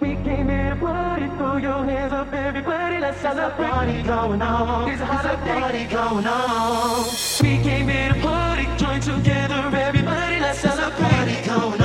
We came here to party, throw your hands up, everybody, let's celebrate. Party going on, there's a party going on. We came here to party, join together, everybody, let's celebrate. Party going on,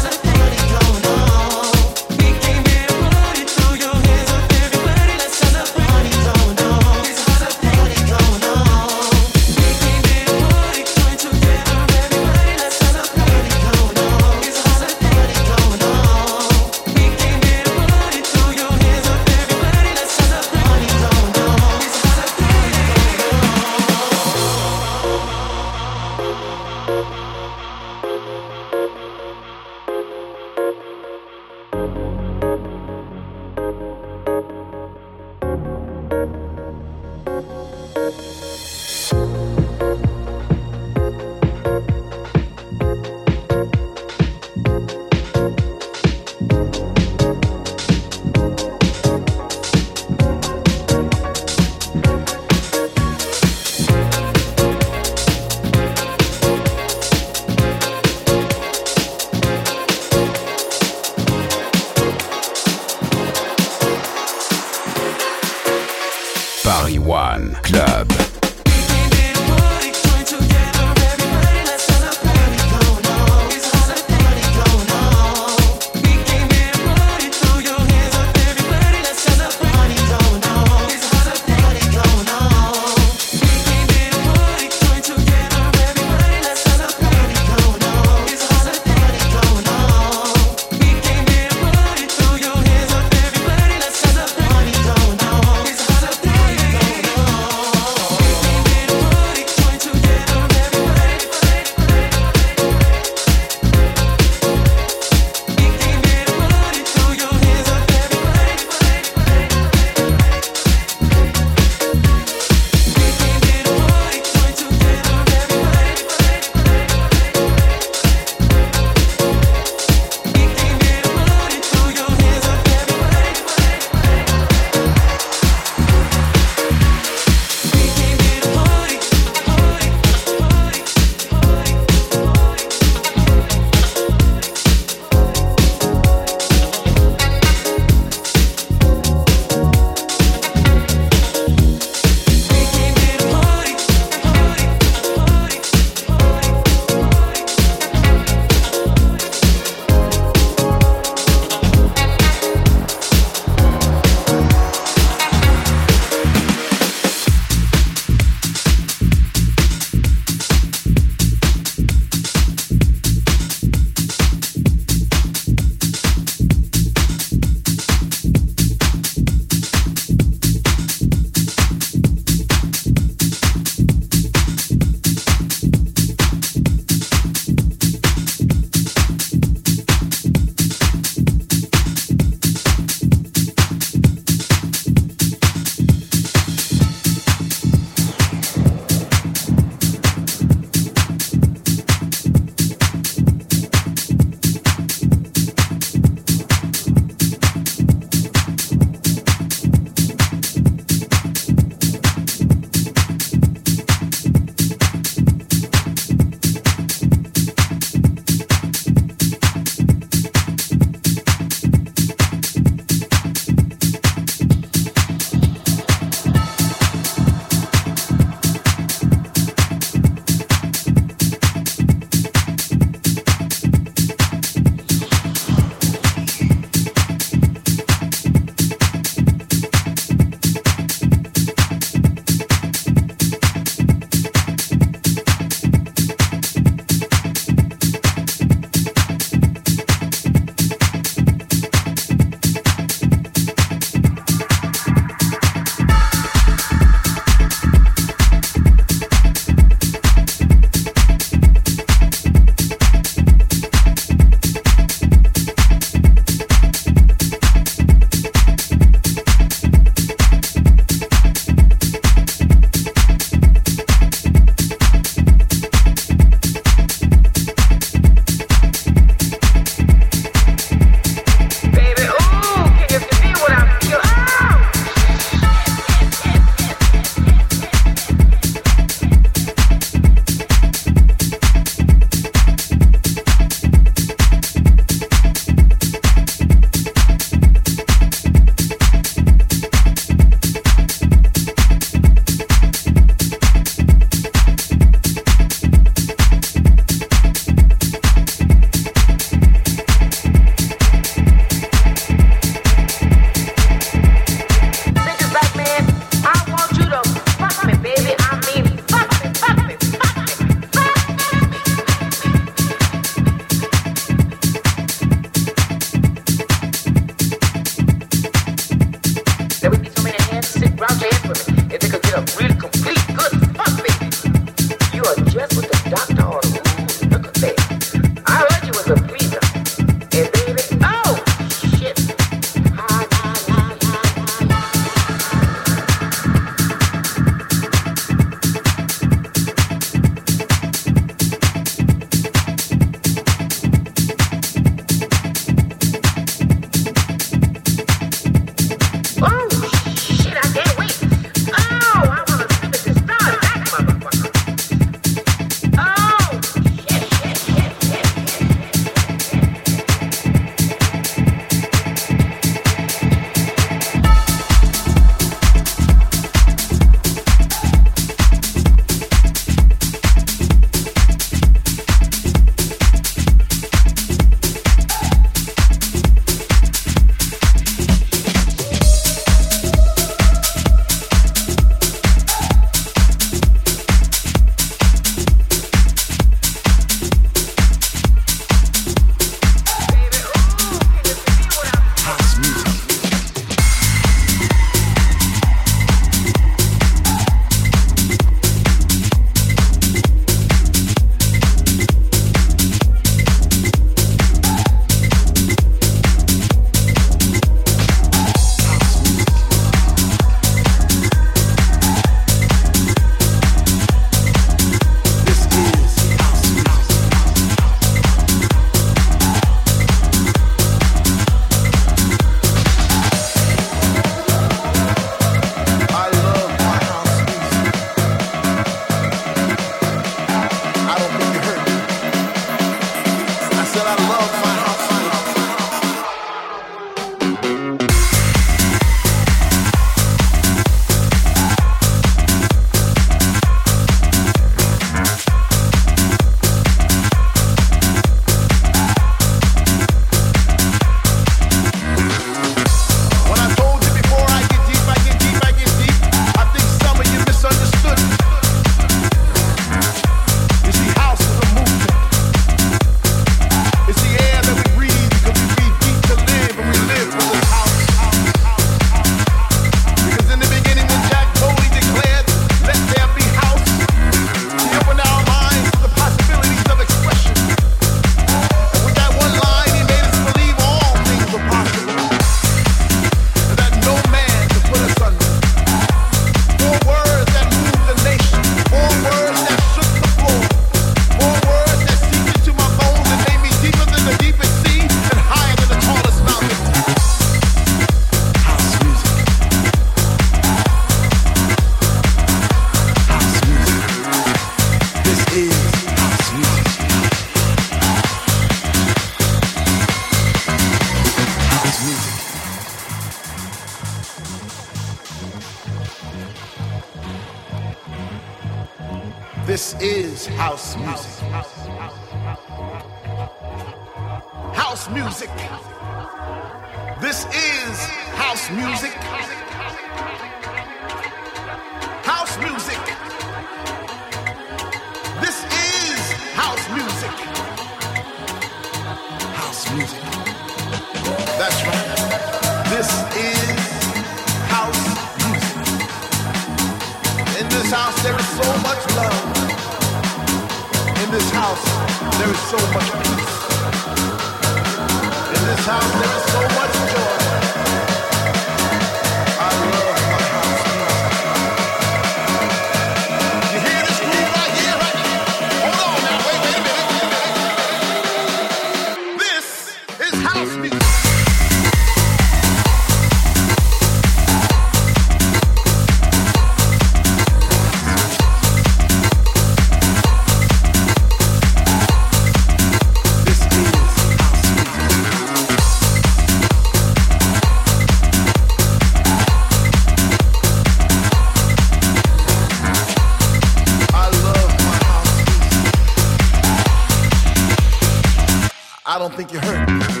don't think you heard me.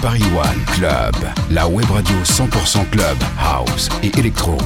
Paris One Club, la web radio 100% club, house et électro.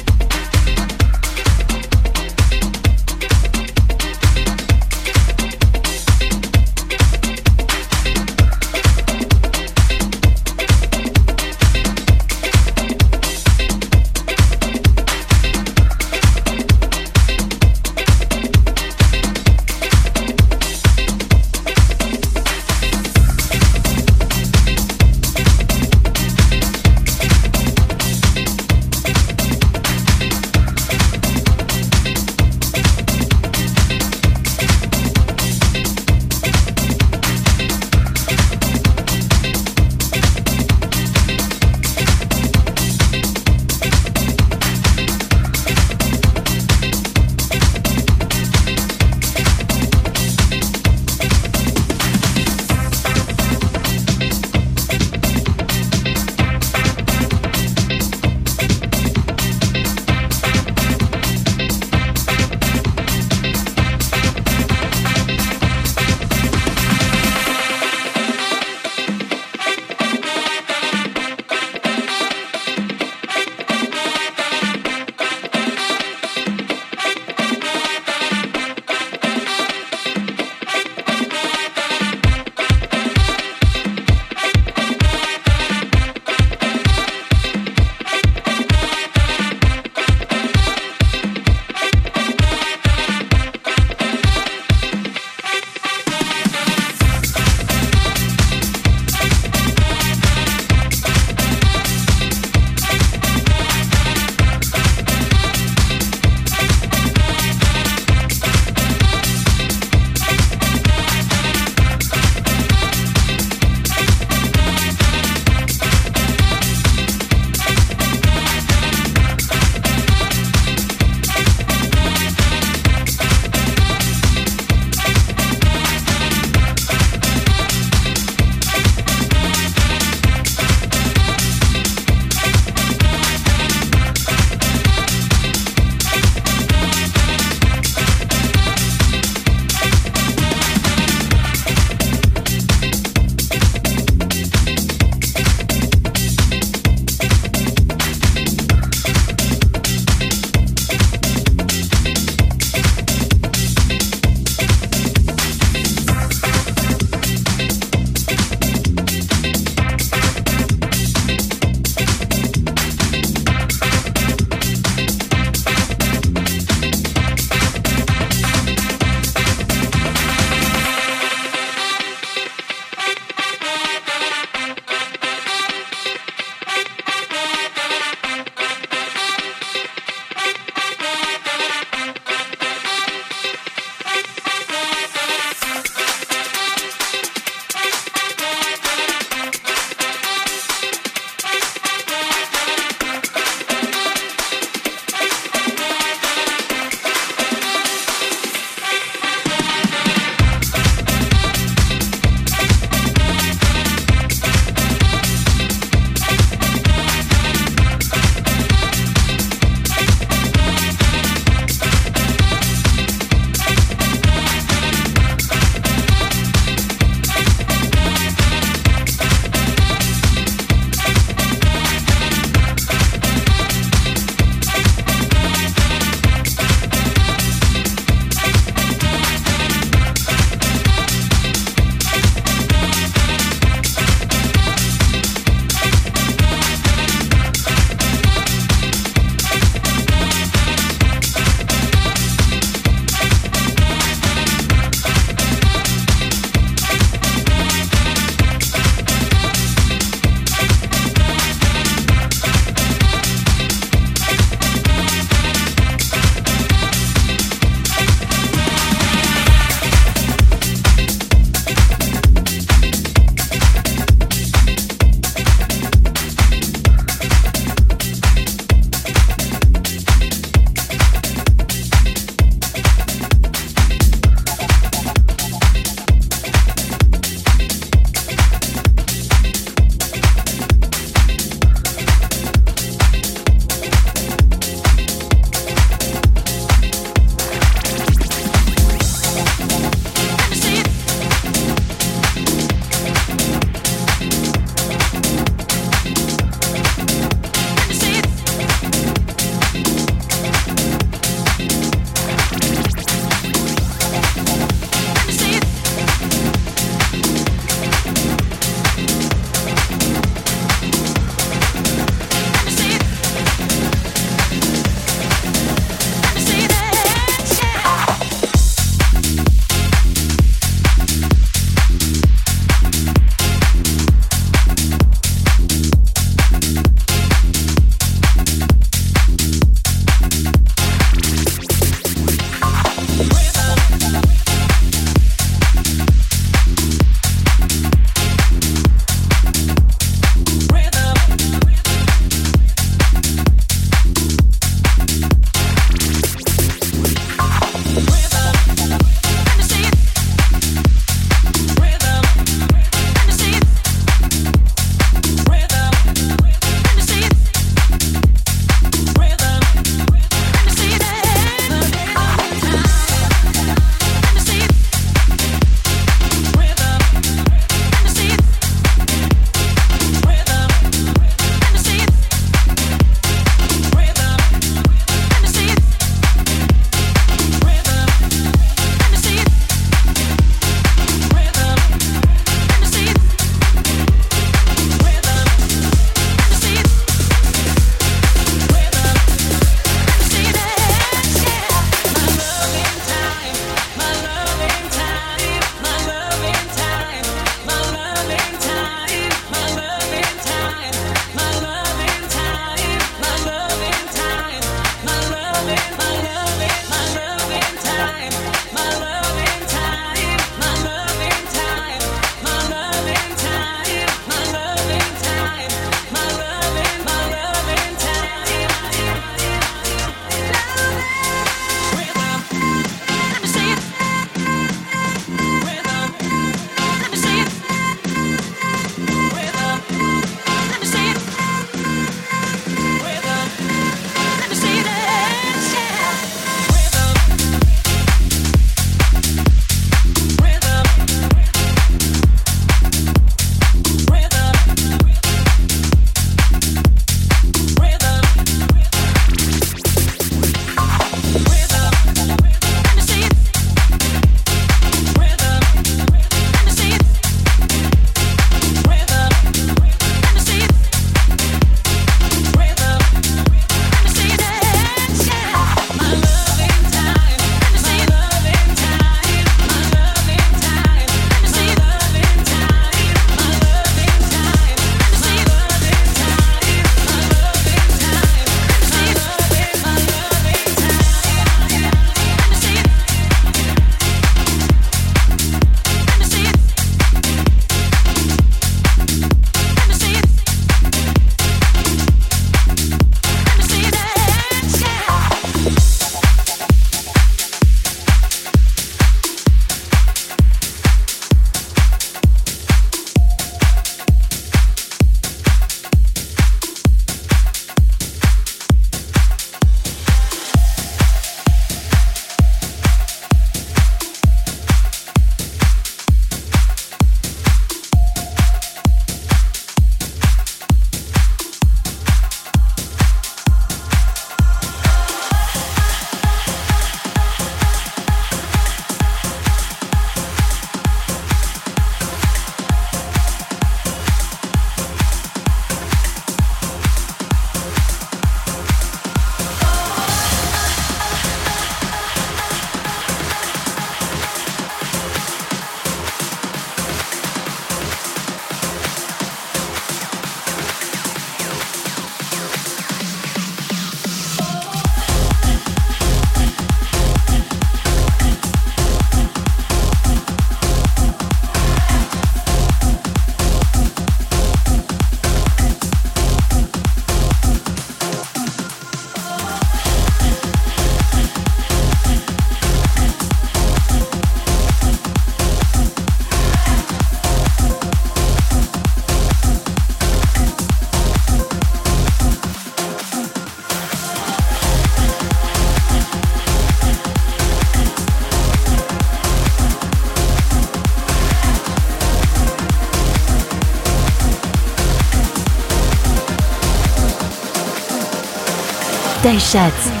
Daishat.